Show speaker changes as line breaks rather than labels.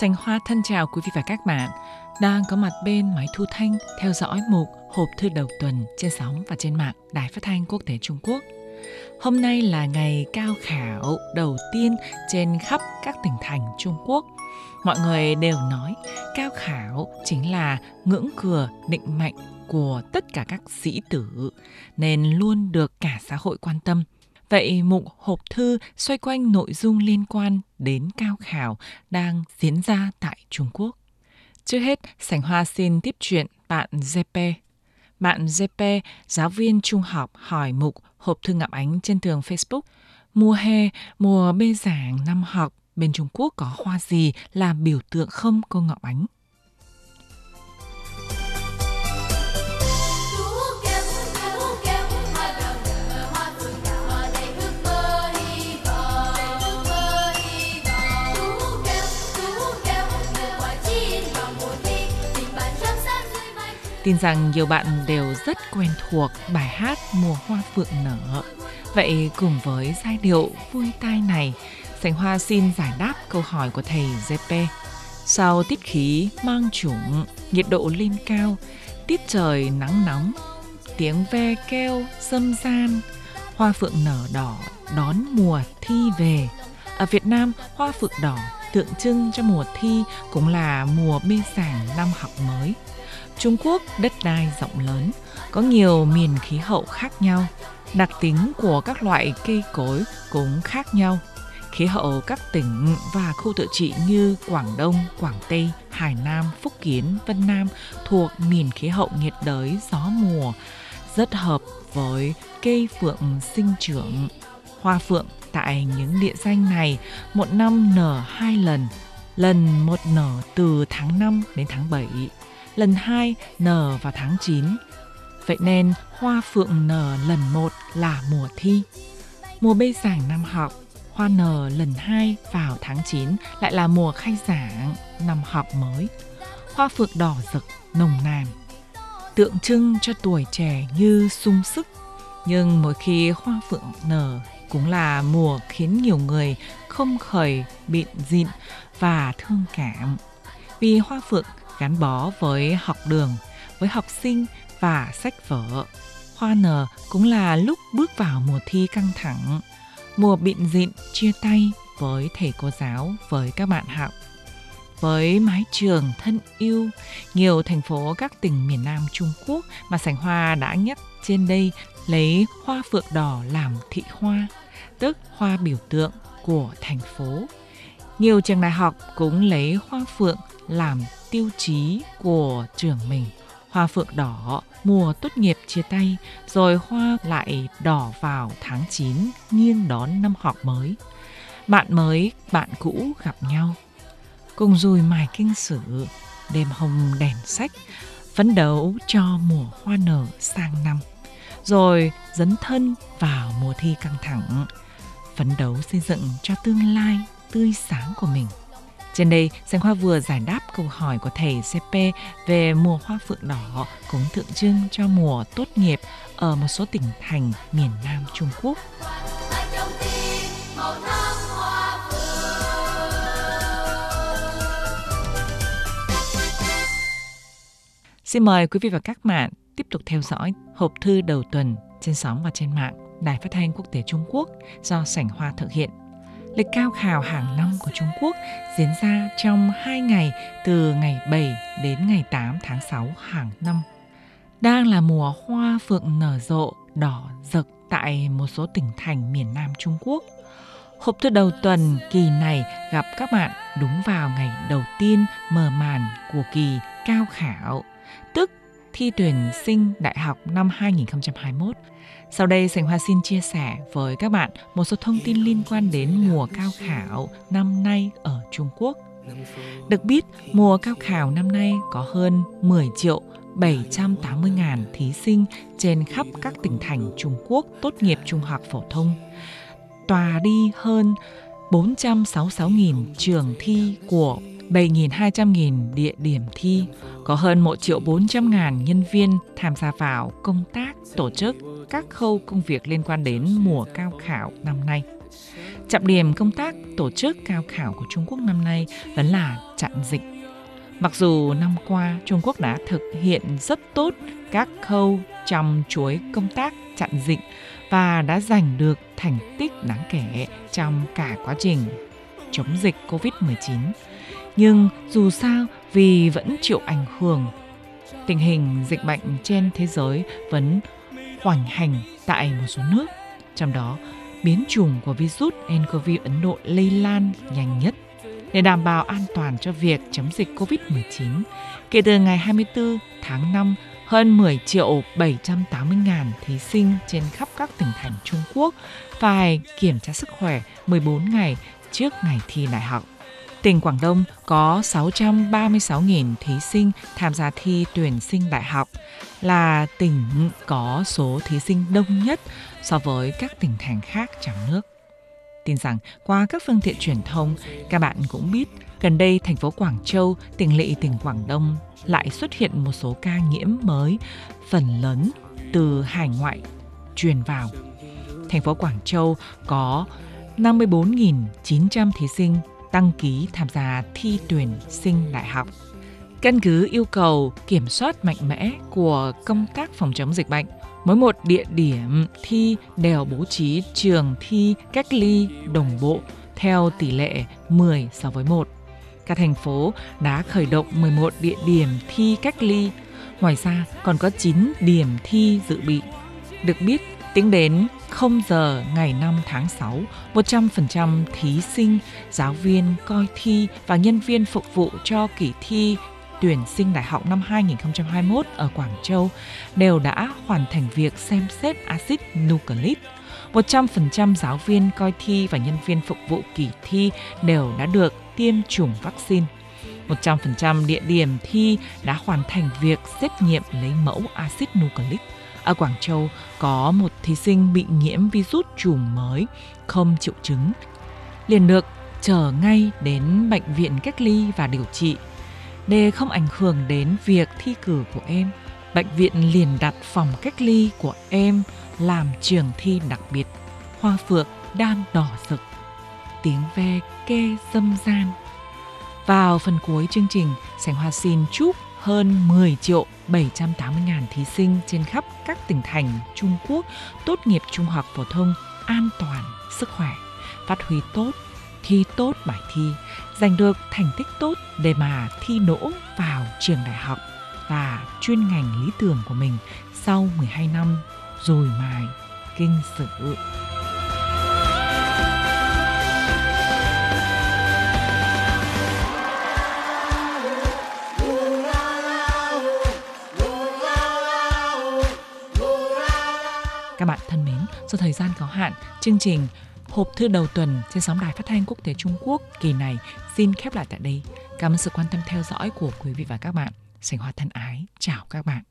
Sành Hoa thân chào quý vị và các bạn đang có mặt bên máy thu thanh, theo dõi mục hộp thư đầu tuần trên sóng và trên mạng Đài Phát thanh Quốc tế Trung Quốc. Hôm nay là ngày cao khảo đầu tiên trên khắp các tỉnh thành Trung Quốc. Mọi người đều nói cao khảo chính là ngưỡng cửa định mệnh của tất cả các sĩ tử, nên luôn được cả xã hội quan tâm – Vậy mục hộp thư xoay quanh nội dung liên quan đến cao khảo đang diễn ra tại Trung Quốc. Trước hết, Sảnh Hoa xin tiếp chuyện bạn JP. Bạn JP, giáo viên trung học hỏi mục hộp thư ngậm ánh trên tường Facebook. Mùa hè, mùa bê giảng năm học, bên Trung Quốc có hoa gì là biểu tượng không cô Ngọc Ánh? Tin rằng nhiều bạn đều rất quen thuộc bài hát Mùa Hoa Phượng Nở. Vậy cùng với giai điệu vui tai này, Sành Hoa xin giải đáp câu hỏi của thầy JP. Sau tiết khí mang chủng, nhiệt độ lên cao, tiết trời nắng nóng, tiếng ve keo dâm gian, hoa phượng nở đỏ đón mùa thi về. Ở Việt Nam, hoa phượng đỏ tượng trưng cho mùa thi cũng là mùa bê giảng năm học mới. Trung Quốc đất đai rộng lớn, có nhiều miền khí hậu khác nhau, đặc tính của các loại cây cối cũng khác nhau. Khí hậu các tỉnh và khu tự trị như Quảng Đông, Quảng Tây, Hải Nam, Phúc Kiến, Vân Nam thuộc miền khí hậu nhiệt đới gió mùa, rất hợp với cây phượng sinh trưởng. Hoa phượng tại những địa danh này một năm nở hai lần, lần một nở từ tháng 5 đến tháng 7 lần hai nở vào tháng 9. Vậy nên hoa phượng nở lần một là mùa thi. Mùa bê giảng năm học, hoa nở lần hai vào tháng 9 lại là mùa khai giảng năm học mới. Hoa phượng đỏ rực, nồng nàn, tượng trưng cho tuổi trẻ như sung sức. Nhưng mỗi khi hoa phượng nở cũng là mùa khiến nhiều người không khởi bịn dịn và thương cảm. Vì hoa phượng gắn bó với học đường, với học sinh và sách vở. Hoa nở cũng là lúc bước vào mùa thi căng thẳng, mùa bịn dịn chia tay với thầy cô giáo, với các bạn học. Với mái trường thân yêu, nhiều thành phố các tỉnh miền Nam Trung Quốc mà Sảnh Hoa đã nhắc trên đây lấy hoa phượng đỏ làm thị hoa, tức hoa biểu tượng của thành phố. Nhiều trường đại học cũng lấy hoa phượng làm tiêu chí của trường mình. Hoa phượng đỏ mùa tốt nghiệp chia tay, rồi hoa lại đỏ vào tháng 9 nghiêng đón năm học mới. Bạn mới, bạn cũ gặp nhau. Cùng rùi mài kinh sử, đêm hồng đèn sách, phấn đấu cho mùa hoa nở sang năm. Rồi dấn thân vào mùa thi căng thẳng, phấn đấu xây dựng cho tương lai tươi sáng của mình. Trên đây, Sành Hoa vừa giải đáp câu hỏi của thầy CP về mùa hoa phượng đỏ cũng tượng trưng cho mùa tốt nghiệp ở một số tỉnh thành miền Nam Trung Quốc. Xin mời quý vị và các bạn tiếp tục theo dõi hộp thư đầu tuần trên sóng và trên mạng Đài Phát thanh Quốc tế Trung Quốc do Sảnh Hoa thực hiện Lịch cao khảo hàng năm của Trung Quốc diễn ra trong 2 ngày từ ngày 7 đến ngày 8 tháng 6 hàng năm. Đang là mùa hoa phượng nở rộ đỏ rực tại một số tỉnh thành miền Nam Trung Quốc. Hộp thư đầu tuần kỳ này gặp các bạn đúng vào ngày đầu tiên mở màn của kỳ cao khảo, tức thi tuyển sinh đại học năm 2021 sau đây, Sành Hoa xin chia sẻ với các bạn một số thông tin liên quan đến mùa cao khảo năm nay ở Trung Quốc. Được biết, mùa cao khảo năm nay có hơn 10 triệu 780.000 thí sinh trên khắp các tỉnh thành Trung Quốc tốt nghiệp trung học phổ thông. Tòa đi hơn 466.000 trường thi của 7.200.000 địa điểm thi, có hơn 1 triệu 400 ngàn nhân viên tham gia vào công tác tổ chức các khâu công việc liên quan đến mùa cao khảo năm nay. Trọng điểm công tác tổ chức cao khảo của Trung Quốc năm nay vẫn là chặn dịch. Mặc dù năm qua Trung Quốc đã thực hiện rất tốt các khâu trong chuỗi công tác chặn dịch và đã giành được thành tích đáng kể trong cả quá trình chống dịch Covid-19. Nhưng dù sao vì vẫn chịu ảnh hưởng tình hình dịch bệnh trên thế giới vẫn hoành hành tại một số nước, trong đó biến chủng của virus nCoV Ấn Độ lây lan nhanh nhất. Để đảm bảo an toàn cho việc chống dịch COVID-19, kể từ ngày 24 tháng 5, hơn 10 triệu 780 ngàn thí sinh trên khắp các tỉnh thành Trung Quốc phải kiểm tra sức khỏe 14 ngày trước ngày thi đại học. Tỉnh Quảng Đông có 636.000 thí sinh tham gia thi tuyển sinh đại học, là tỉnh có số thí sinh đông nhất so với các tỉnh thành khác trong nước. Tin rằng qua các phương tiện truyền thông, các bạn cũng biết gần đây thành phố Quảng Châu, tỉnh lỵ tỉnh Quảng Đông lại xuất hiện một số ca nhiễm mới, phần lớn từ hải ngoại truyền vào. Thành phố Quảng Châu có 54.900 thí sinh đăng ký tham gia thi tuyển sinh đại học. Căn cứ yêu cầu kiểm soát mạnh mẽ của công tác phòng chống dịch bệnh, mỗi một địa điểm thi đều bố trí trường thi cách ly đồng bộ theo tỷ lệ 10 so với 1. Các thành phố đã khởi động 11 địa điểm thi cách ly, ngoài ra còn có 9 điểm thi dự bị. Được biết, tính đến 0 giờ ngày 5 tháng 6, 100% thí sinh, giáo viên coi thi và nhân viên phục vụ cho kỳ thi tuyển sinh đại học năm 2021 ở Quảng Châu đều đã hoàn thành việc xem xét axit nucleic. 100% giáo viên coi thi và nhân viên phục vụ kỳ thi đều đã được tiêm chủng vaccine. 100% địa điểm thi đã hoàn thành việc xét nghiệm lấy mẫu axit nucleic. Ở Quảng Châu có một thí sinh bị nhiễm virus chủng mới, không triệu chứng. Liền được trở ngay đến bệnh viện cách ly và điều trị. Để không ảnh hưởng đến việc thi cử của em, bệnh viện liền đặt phòng cách ly của em làm trường thi đặc biệt. Hoa phượng đang đỏ rực, tiếng ve kê dâm gian. Vào phần cuối chương trình, Sảnh Hoa xin chúc hơn 10 triệu 780.000 thí sinh trên khắp các tỉnh thành Trung Quốc tốt nghiệp trung học phổ thông an toàn, sức khỏe, phát huy tốt, thi tốt bài thi, giành được thành tích tốt để mà thi đỗ vào trường đại học và chuyên ngành lý tưởng của mình sau 12 năm rồi mài kinh sử. Các bạn thân mến, do thời gian có hạn, chương trình hộp thư đầu tuần trên sóng đài phát thanh quốc tế Trung Quốc kỳ này xin khép lại tại đây. Cảm ơn sự quan tâm theo dõi của quý vị và các bạn. Sành Hoa thân ái, chào các bạn.